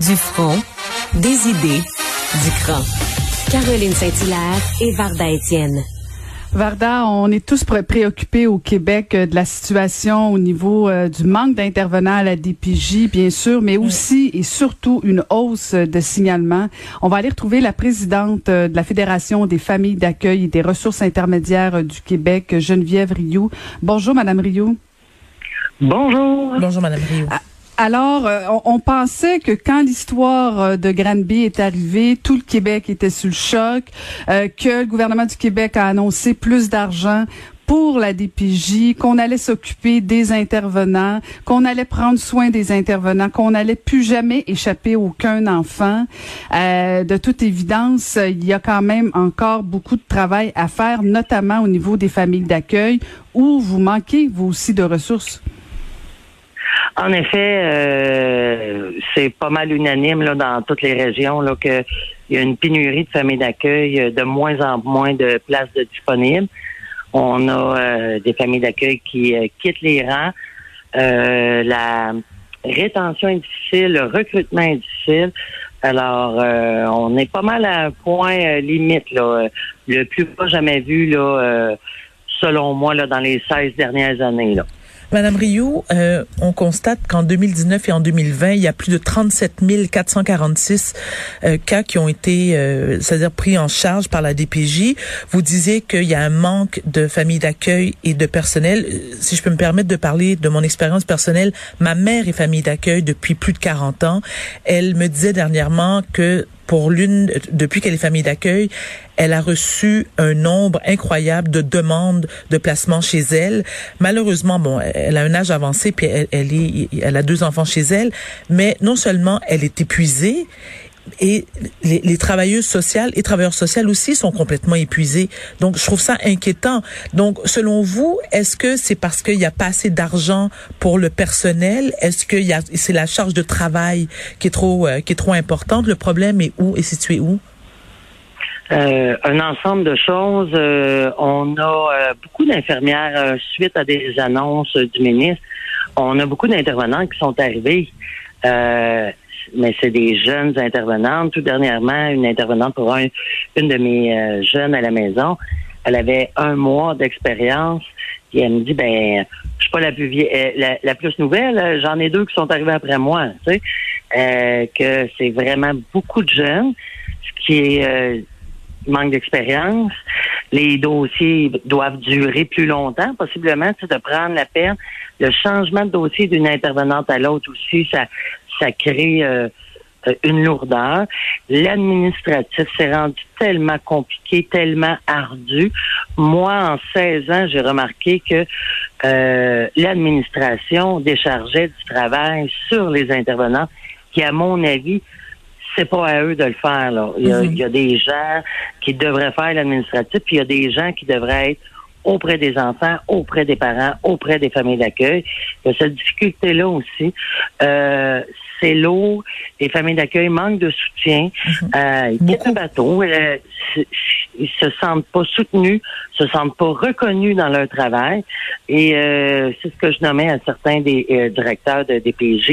Du front, des idées, du cran. Caroline Saint-Hilaire et Varda Étienne. Varda, on est tous pré- préoccupés au Québec euh, de la situation au niveau euh, du manque d'intervenants à la DPJ, bien sûr, mais aussi et surtout une hausse de signalements. On va aller retrouver la présidente euh, de la Fédération des familles d'accueil et des ressources intermédiaires euh, du Québec, Geneviève Rioux. Bonjour, Madame Rioux. Bonjour. Bonjour, Madame Rio. Alors, euh, on, on pensait que quand l'histoire euh, de Granby est arrivée, tout le Québec était sous le choc, euh, que le gouvernement du Québec a annoncé plus d'argent pour la DPJ, qu'on allait s'occuper des intervenants, qu'on allait prendre soin des intervenants, qu'on n'allait plus jamais échapper aucun enfant. Euh, de toute évidence, il y a quand même encore beaucoup de travail à faire, notamment au niveau des familles d'accueil, où vous manquez, vous aussi, de ressources. En effet, euh, c'est pas mal unanime là, dans toutes les régions là, qu'il y a une pénurie de familles d'accueil, euh, de moins en moins de places disponibles. On a euh, des familles d'accueil qui euh, quittent les rangs. Euh, la rétention est difficile, le recrutement est difficile. Alors, euh, on est pas mal à un point limite, là, le plus bas jamais vu, là, selon moi, là, dans les 16 dernières années. Là. Madame Rio, euh, on constate qu'en 2019 et en 2020, il y a plus de 37 446 euh, cas qui ont été, euh, c'est-à-dire pris en charge par la DPJ. Vous disiez qu'il y a un manque de familles d'accueil et de personnel. Euh, Si je peux me permettre de parler de mon expérience personnelle, ma mère est famille d'accueil depuis plus de 40 ans. Elle me disait dernièrement que pour l'une, depuis qu'elle est famille d'accueil, elle a reçu un nombre incroyable de demandes de placement chez elle. Malheureusement, bon, elle a un âge avancé puis elle, elle est, elle a deux enfants chez elle, mais non seulement elle est épuisée, et les, les, travailleuses sociales et travailleurs sociaux aussi sont complètement épuisés. Donc, je trouve ça inquiétant. Donc, selon vous, est-ce que c'est parce qu'il n'y a pas assez d'argent pour le personnel? Est-ce que c'est la charge de travail qui est trop, euh, qui est trop importante? Le problème est où? Est situé où? Euh, un ensemble de choses. Euh, on a euh, beaucoup d'infirmières suite à des annonces du ministre. On a beaucoup d'intervenants qui sont arrivés mais c'est des jeunes intervenantes. Tout dernièrement, une intervenante pour un, une de mes euh, jeunes à la maison, elle avait un mois d'expérience. Et elle me dit, ben, je suis pas la plus vieille, euh, la, la, plus nouvelle. J'en ai deux qui sont arrivés après moi. Tu sais, euh, que c'est vraiment beaucoup de jeunes, ce qui est manque d'expérience. Les dossiers doivent durer plus longtemps, possiblement, tu sais, de prendre la peine. Le changement de dossier d'une intervenante à l'autre aussi, ça, ça crée euh, une lourdeur. L'administratif s'est rendu tellement compliqué, tellement ardu. Moi, en 16 ans, j'ai remarqué que euh, l'administration déchargeait du travail sur les intervenants qui, à mon avis, c'est pas à eux de le faire. Là. Il, y a, mm -hmm. il y a des gens qui devraient faire l'administratif, puis il y a des gens qui devraient être auprès des enfants, auprès des parents, auprès des familles d'accueil. Il y a cette difficulté-là aussi. Euh, c'est lourd. Les familles d'accueil manquent de soutien. -hmm. euh, ils quittent le bateau. Euh, ils se sentent pas soutenus, se sentent pas reconnus dans leur travail. Et euh, c'est ce que je nommais à certains des euh, directeurs de DPJ.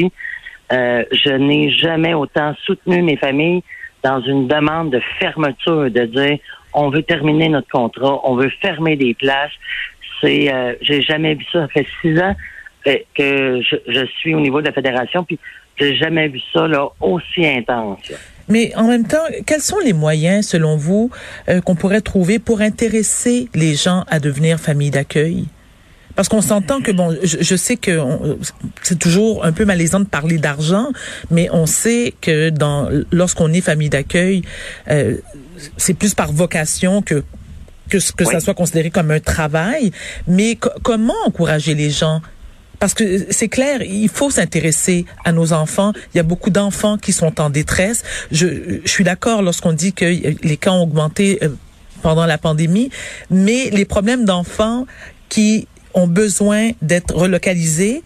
Euh, je n'ai jamais autant soutenu mes familles dans une demande de fermeture, de dire on veut terminer notre contrat, on veut fermer des places. C'est, euh, j'ai jamais vu ça. Ça fait six ans que je, suis au niveau de la fédération, puis j'ai jamais vu ça aussi intense. Mais en même temps, quels sont les moyens, selon vous, euh, qu'on pourrait trouver pour intéresser les gens à devenir famille d'accueil? Parce qu'on s'entend que bon, je, je sais que c'est toujours un peu malaisant de parler d'argent, mais on sait que dans lorsqu'on est famille d'accueil, euh, c'est plus par vocation que que, que oui. ça soit considéré comme un travail. Mais comment encourager les gens? Parce que c'est clair, il faut s'intéresser à nos enfants. Il y a beaucoup d'enfants qui sont en détresse. Je, je suis d'accord lorsqu'on dit que les cas ont augmenté euh, pendant la pandémie, mais les problèmes d'enfants qui ont besoin d'être relocalisés,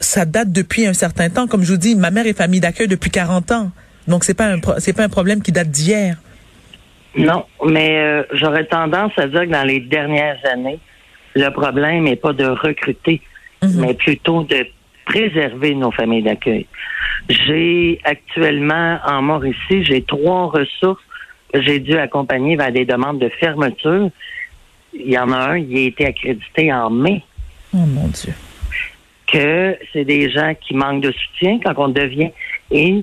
ça date depuis un certain temps. Comme je vous dis, ma mère est famille d'accueil depuis 40 ans. Donc c'est pas un c'est pas un problème qui date d'hier. Non, mais euh, j'aurais tendance à dire que dans les dernières années, le problème n'est pas de recruter, Mhm. mais plutôt de préserver nos familles d'accueil. J'ai actuellement en Mauricie, j'ai trois ressources que j'ai dû accompagner vers des demandes de fermeture. Il y en a un, il a été accrédité en mai, Oh mon Dieu. que c'est des gens qui manquent de soutien quand on devient. Et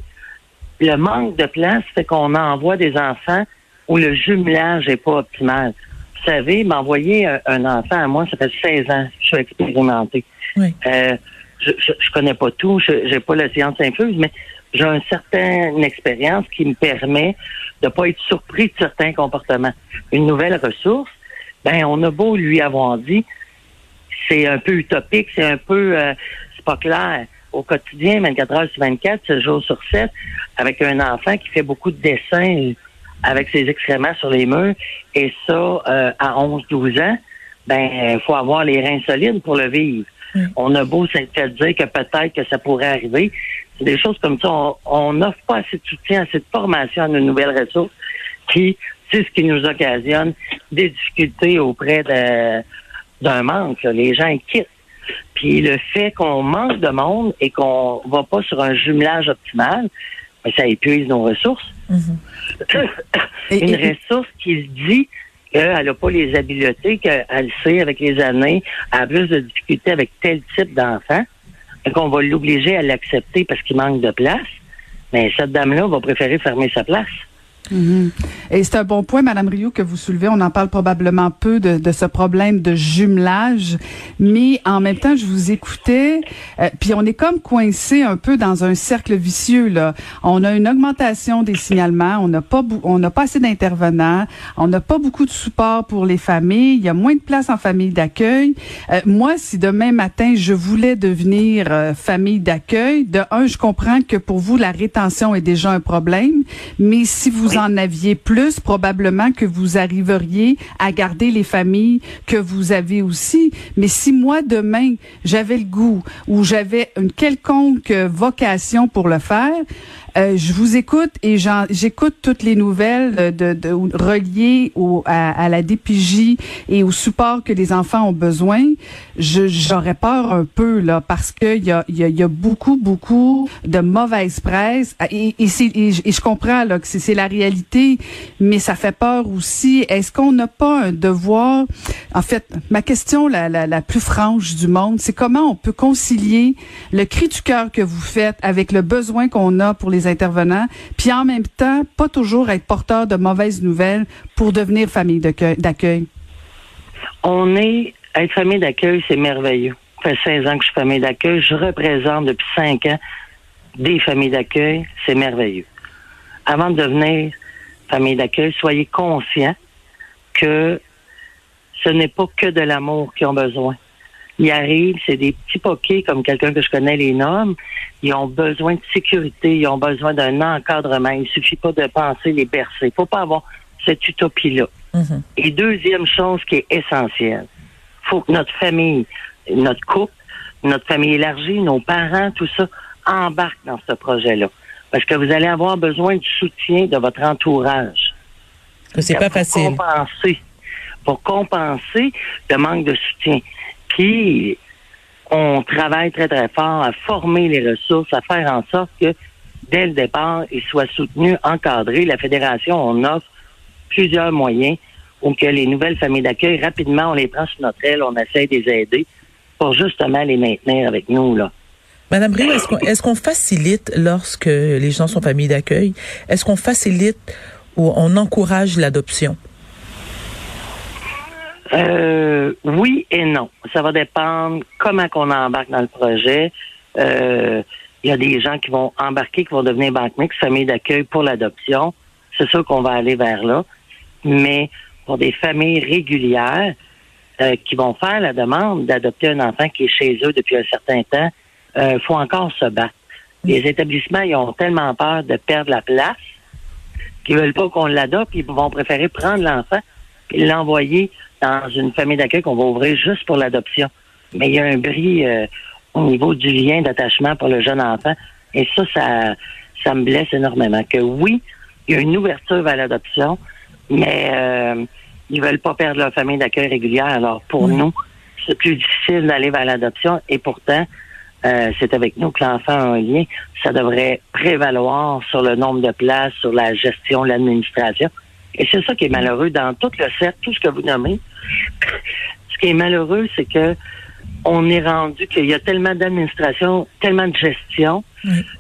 le manque de place fait qu'on envoie des enfants où le jumelage n'est pas optimal. Vous savez, m'envoyer un, un enfant à moi, ça fait 16 ans, je suis expérimenté. Oui. Euh, je, je, je connais pas tout, je j'ai pas la science infuse, mais j'ai une certaine expérience qui me permet de pas être surpris de certains comportements. Une nouvelle ressource, ben on a beau lui avoir dit, c'est un peu utopique, c'est un peu, euh, c'est pas clair. Au quotidien, 24 heures sur 24, 7 jours sur 7, avec un enfant qui fait beaucoup de dessins avec ses excréments sur les murs, et ça, euh, à 11-12 ans, ben, il faut avoir les reins solides pour le vivre. On a beau s'être fait dire que peut-être que ça pourrait arriver. C'est des choses comme ça. On- On n'offre pas assez de soutien, assez de formation à nos nouvelles ressources qui, c'est ce qui nous occasionne des difficultés auprès d'un manque. là. Les gens quittent. Puis le fait qu'on manque de monde et qu'on va pas sur un jumelage optimal, ben, ça épuise nos ressources. Mhm. Et- Une et- ressource qui se dit qu'elle n'a pas les habiletés, qu'elle sait avec les années, elle a plus de difficultés avec tel type d'enfant, et qu'on va l'obliger à l'accepter parce qu'il manque de place, mais cette dame-là va préférer fermer sa place. Mhm. Et c'est un bon point, Madame Rio, que vous soulevez. On en parle probablement peu de, de ce problème de jumelage, mais en même temps, je vous écoutais, euh, puis on est comme coincé un peu dans un cercle vicieux là. On a une augmentation des signalements, on n'a pas on n'a pas assez d'intervenants, on n'a pas beaucoup de support pour les familles, il y a moins de place en famille d'accueil. Euh, moi, si demain matin je voulais devenir euh, famille d'accueil, de un, je comprends que pour vous la rétention est déjà un problème, mais si vous en aviez plus, probablement que vous arriveriez à garder les familles que vous avez aussi. Mais si moi demain j'avais le goût ou j'avais une quelconque vocation pour le faire, euh, je vous écoute et j'écoute toutes les nouvelles de, de, reliées au, à, à la DPJ et au support que les enfants ont besoin. J'aurais peur un peu là parce que il y a, y, a, y a beaucoup beaucoup de mauvaise presse et, et, et je- et je comprends là que c'est la réalité, mais ça fait peur aussi. Est-ce qu'on n'a pas un devoir? En fait, ma question la, la, la plus franche du monde, c'est comment on peut concilier le cri du cœur que vous faites avec le besoin qu'on a pour les intervenants, puis en même temps, pas toujours être porteur de mauvaises nouvelles pour devenir famille d'accueil-. On est, être famille d'accueil, c'est merveilleux. Ça fait 16 ans que je suis famille d'accueil. Je représente depuis 5 ans des familles d'accueil. C'est merveilleux. Avant de devenir famille d'accueil, soyez conscients que ce n'est pas que de l'amour qu'ils ont besoin. Ils arrivent, c'est des petits poquets, comme quelqu'un que je connais les nomme. Ils ont besoin de sécurité, ils ont besoin d'un encadrement. Il suffit pas de penser les bercer. Il faut pas avoir cette utopie-là. Mhm. Et deuxième chose qui est essentielle, faut que notre famille, notre couple, notre famille élargie, nos parents, tout ça, embarquent dans ce projet-là. Parce que vous allez avoir besoin du soutien de votre entourage. C'est pas pour facile. Compenser, pour compenser le manque de soutien. Puis, on travaille très, très fort à former les ressources, à faire en sorte que, dès le départ, ils soient soutenus, encadrés. La Fédération, on offre plusieurs moyens pour que les nouvelles familles d'accueil, rapidement, on les prend sur notre aile, on essaie de les aider pour justement les maintenir avec nous, là. Madame Rio, est-ce qu'on est-ce qu'on facilite lorsque les gens sont familles d'accueil? Est-ce qu'on facilite ou on encourage l'adoption? Euh, oui et non. Ça va dépendre comment qu'on embarque dans le projet. Euh, Il y a des gens qui vont embarquer, qui vont devenir banque mixte, famille d'accueil pour l'adoption. C'est sûr qu'on va aller vers là. Mais pour des familles régulières, euh, qui vont faire la demande d'adopter un enfant qui est chez eux depuis un certain temps, euh, faut encore se battre. Les établissements, ils ont tellement peur de perdre la place qu'ils veulent pas qu'on l'adopte, ils vont préférer prendre l'enfant et l'envoyer dans une famille d'accueil qu'on va ouvrir juste pour l'adoption. Mais il y a un bris euh, au niveau du lien d'attachement pour le jeune enfant. Et ça, ça, ça me blesse énormément. Que oui, il y a une ouverture vers l'adoption, mais euh, ils veulent pas perdre leur famille d'accueil régulière. Alors pour nous, c'est plus difficile d'aller vers l'adoption. Et pourtant, euh, c'est avec nous que l'enfant a un lien. Ça devrait prévaloir sur le nombre de places, sur la gestion, l'administration. Et c'est ça qui est malheureux dans tout le cercle, tout ce que vous nommez. Ce qui est malheureux, c'est que on est rendu qu'il y a tellement d'administration, tellement de gestion,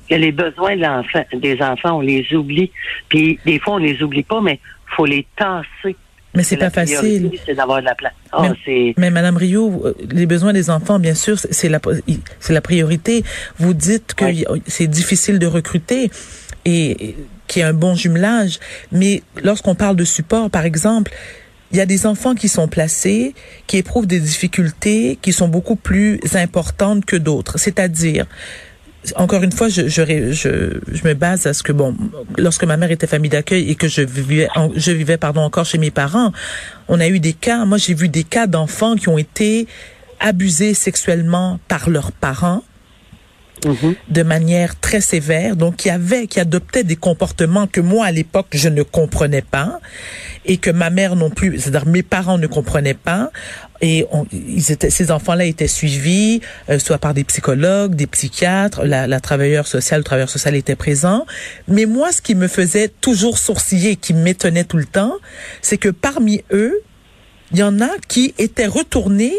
que les besoins de l'enfant, des enfants, on les oublie. Puis des fois, on les oublie pas, mais faut les tasser. Mais c'est pas facile. C'est d'avoir de la place. Oh, mais, mais, Madame Rio, euh, les besoins des enfants, bien sûr, c'est la c'est la priorité. Vous dites que c'est difficile de recruter et qu'il y a un bon jumelage, mais lorsqu'on parle de support, par exemple, il y a des enfants qui sont placés, qui éprouvent des difficultés qui sont beaucoup plus importantes que d'autres. C'est-à-dire, encore une fois, je, je, je, je, me base à ce que bon, lorsque ma mère était famille d'accueil et que je vivais, je vivais pardon encore chez mes parents, on a eu des cas. Moi, j'ai vu des cas d'enfants qui ont été abusés sexuellement par leurs parents Mm-hmm. de manière très sévère, donc qui avait, qui adoptait des comportements que moi à l'époque je ne comprenais pas et que ma mère non plus, c'est-à-dire mes parents ne comprenaient pas. Et ils étaient, ces enfants-là étaient suivis, euh, soit par des psychologues, des psychiatres, la, la travailleuse sociale, le travailleur social était présent. Mais moi, ce qui me faisait toujours sourciller, qui m'étonnait tout le temps, c'est que parmi eux, il y en a qui étaient retournés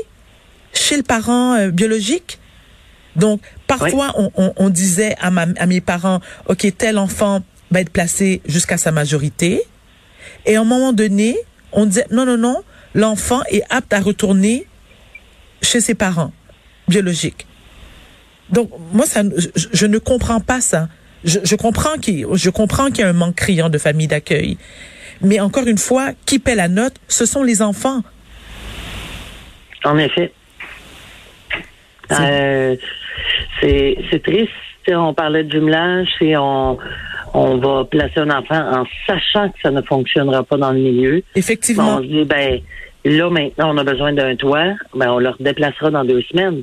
chez le parent euh, biologique donc, parfois, on, on, on, disait à, ma, à mes parents, OK, tel enfant va être placé jusqu'à sa majorité. Et à un moment donné, on disait, non, non, non, l'enfant est apte à retourner chez ses parents biologiques. Donc, moi, ça, je, je ne comprends pas ça. Je, je comprends qu'il je comprends qu'il y a un manque criant de famille d'accueil. Mais encore une fois, qui paie la note, ce sont les enfants. En effet. Euh, c'est triste. On parlait de jumelage et on, on va placer un enfant en sachant que ça ne fonctionnera pas dans le milieu. Effectivement. On se dit, ben, là, maintenant, on a besoin d'un toit, ben, on le déplacera dans deux semaines.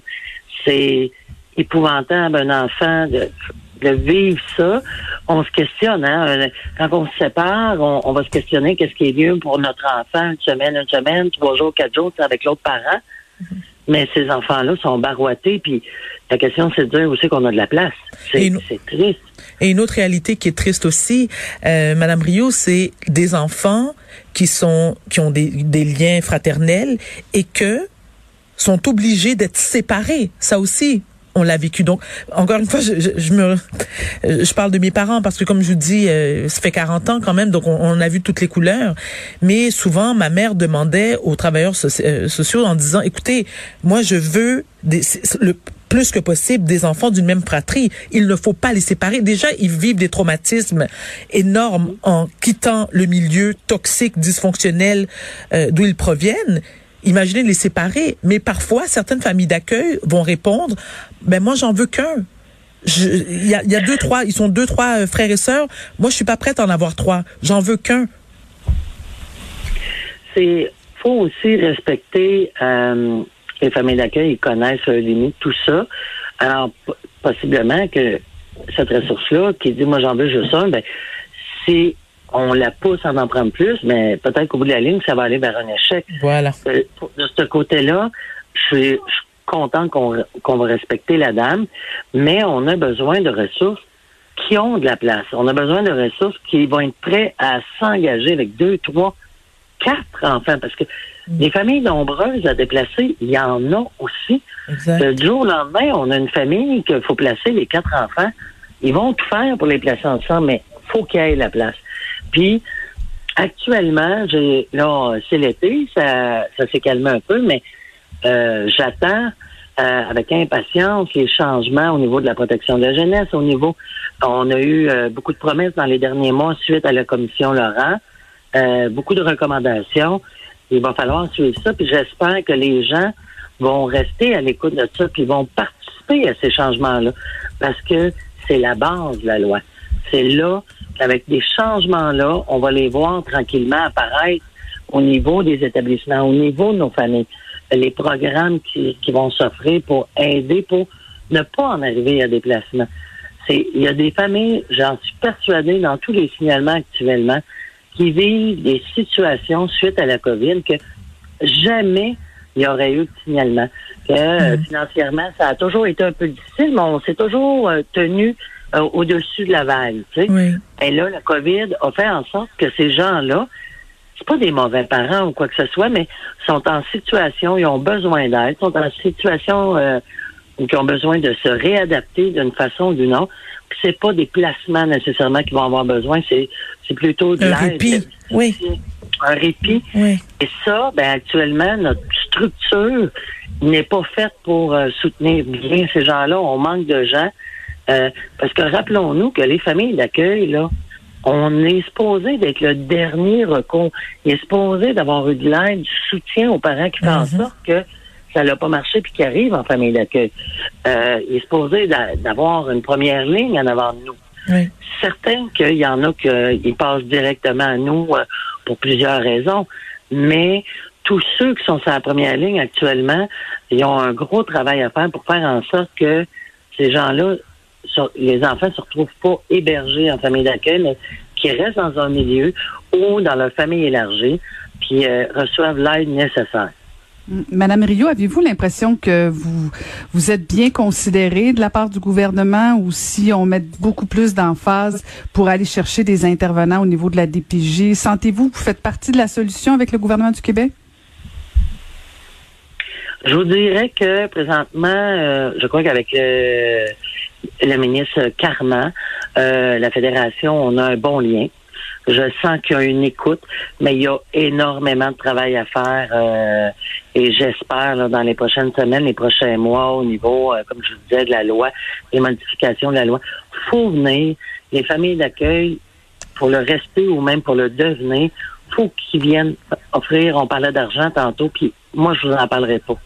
C'est épouvantable, un enfant, de, de vivre ça. On se questionne, hein. Quand on se sépare, on, va se questionner qu'est-ce qui est mieux pour notre enfant, une semaine, une semaine, trois jours, quatre jours, avec l'autre parent. Mm-hmm. Mais ces enfants-là sont barouettés, puis la question, c'est de dire aussi qu'on a de la place. C'est triste. Et une autre réalité qui est triste aussi, euh, Madame Rio, c'est des enfants qui sont qui ont des, des liens fraternels et que sont obligés d'être séparés. Ça aussi, on l'a vécu. Donc, encore une fois, je, je, me, je parle de mes parents parce que, comme je vous dis, euh, ça fait 40 ans quand même, donc on, a vu toutes les couleurs. Mais souvent, ma mère demandait aux travailleurs euh, sociaux en disant, écoutez, moi, je veux des, le plus que possible des enfants d'une même fratrie. Il ne faut pas les séparer. Déjà, ils vivent des traumatismes énormes en quittant le milieu toxique, dysfonctionnel euh, d'où ils proviennent imaginez les séparer. Mais parfois, certaines familles d'accueil vont répondre, ben moi, j'en veux qu'un. Il y a, y a, deux, trois, ils sont deux, trois euh, frères et sœurs. Moi, je suis pas prête à en avoir trois. J'en veux qu'un. C'est faut aussi respecter euh, les familles d'accueil, ils connaissent leurs limites, tout ça. Alors, possiblement que cette ressource-là, qui dit moi j'en veux juste un, ben, c'est on la pousse à en prendre plus, mais peut-être qu'au bout de la ligne, ça va aller vers un échec. Voilà. Euh, de ce côté-là, je suis, content qu'on va respecter la dame, mais on a besoin de ressources qui ont de la place. On a besoin de ressources qui vont être prêts à s'engager avec deux, trois, quatre enfants, parce que. Les familles nombreuses à déplacer, il y en a aussi. Exact. Du jour au lendemain, on a une famille qu'il faut placer les quatre enfants. Ils vont tout faire pour les placer ensemble, mais faut qu'il y ait la place. Puis, actuellement, j'ai là, c'est l'été, ça, ça s'est calmé un peu, mais euh, j'attends euh, avec impatience les changements au niveau de la protection de la jeunesse, au niveau, on a eu euh, beaucoup de promesses dans les derniers mois suite à la commission Laurent, beaucoup de recommandations. Il va falloir suivre ça, puis j'espère que les gens vont rester à l'écoute de ça, puis vont participer à ces changements-là, parce que c'est la base de la loi. C'est là qu'avec des changements-là, on va les voir tranquillement apparaître au niveau des établissements, au niveau de nos familles, les programmes qui, qui vont s'offrir pour aider, pour ne pas en arriver à des placements. Il y a des familles, j'en suis persuadée, dans tous les signalements actuellement, qui vivent des situations suite à la COVID que jamais il y aurait eu de signalement. Que euh, financièrement, ça a toujours été un peu difficile, mais on s'est toujours euh, tenu euh, au-dessus de la vague. Tu sais. Oui. Et là, la COVID a fait en sorte que ces gens-là, c'est pas des mauvais parents ou quoi que ce soit, mais sont en situation, ils ont besoin d'aide, sont en situation euh, où ils ont besoin de se réadapter d'une façon ou d'une autre. C'est pas des placements nécessairement qu'ils vont avoir besoin, c'est c'est plutôt de Un l'aide. répit, oui. Un répit. Oui. Et ça, ben actuellement, notre structure n'est pas faite pour euh, soutenir bien ces gens-là. On manque de gens. Euh, parce que rappelons-nous que les familles d'accueil, là, on est supposé d'être le dernier recours. Il est supposé d'avoir eu de l'aide, du soutien aux parents qui font en Mhm. sorte que ça n'a pas marché puis qui arrivent en famille d'accueil. Euh, il est supposé d'a- d'avoir une première ligne en avant de nous Oui. certain qu'il y en a qui passent directement à nous euh, pour plusieurs raisons, mais tous ceux qui sont sur la première ligne actuellement, ils ont un gros travail à faire pour faire en sorte que ces gens-là, les enfants se retrouvent pas hébergés en famille d'accueil, mais qui restent dans un milieu ou dans leur famille élargie, puis euh, reçoivent l'aide nécessaire. Madame Rio, avez-vous l'impression que vous vous êtes bien considérée de la part du gouvernement ou si on met beaucoup plus d'emphase pour aller chercher des intervenants au niveau de la DPJ? Sentez-vous que vous faites partie de la solution avec le gouvernement du Québec? Je vous dirais que présentement, euh, je crois qu'avec le, le ministre Carman, euh, la fédération, on a un bon lien. Je sens qu'il y a une écoute, mais il y a énormément de travail à faire euh, et j'espère dans les prochaines semaines, les prochains mois, au niveau, euh, comme je vous disais, de la loi, les modifications de la loi, faut venir. Les familles d'accueil, pour le rester ou même pour le devenir, faut qu'ils viennent offrir. On parlait d'argent tantôt, puis moi je vous en parlerai pas.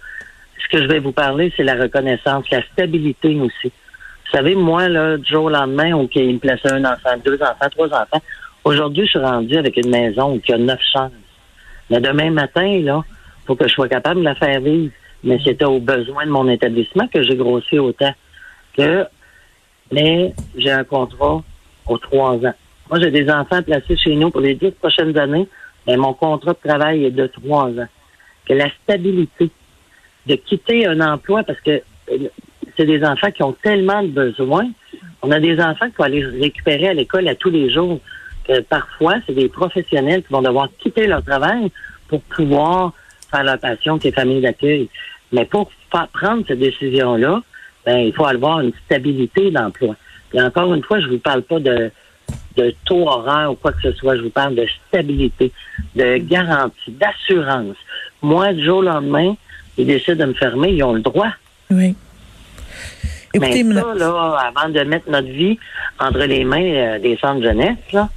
Ce que je vais vous parler, c'est la reconnaissance, la stabilité aussi. Vous savez, moi, là, du jour au lendemain, où il me plaçait un enfant, deux enfants, trois enfants, aujourd'hui, je suis rendu avec une maison qui a neuf chambres. Mais demain matin, là, faut que je sois capable de la faire vivre. Mais c'était aux besoins de mon établissement que j'ai grossi autant. Que, mais j'ai un contrat aux trois ans. Moi, j'ai des enfants placés chez nous pour les dix prochaines années, mais mon contrat de travail est de trois ans. Que la stabilité de quitter un emploi parce que euh, c'est des enfants qui ont tellement de besoins. On a des enfants qu'il faut aller récupérer à l'école à tous les jours. Que parfois, c'est des professionnels qui vont devoir quitter leur travail pour pouvoir faire leur passion, qui est famille d'accueil. Mais pour prendre cette décision-là, ben, il faut avoir une stabilité d'emploi. Et encore une fois, je vous parle pas de, de taux horaire ou quoi que ce soit. Je vous parle de stabilité, de garantie, d'assurance. Moi, du jour au lendemain, ils décident de me fermer, ils ont le droit. Oui. Écoutez, Mais ça, là, avant de mettre notre vie entre les mains euh, des centres jeunesse, là,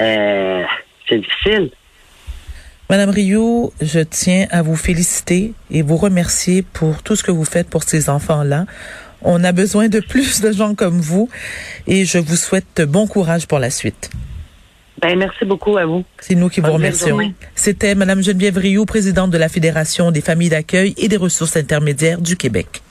euh, c'est difficile. Madame Rio, je tiens à vous féliciter et vous remercier pour tout ce que vous faites pour ces enfants-là. On a besoin de plus de gens comme vous et je vous souhaite bon courage pour la suite. Ben, merci beaucoup à vous. C'est nous qui vous remercions. C'était Madame Geneviève Rio, présidente de la Fédération des familles d'accueil et des ressources intermédiaires du Québec.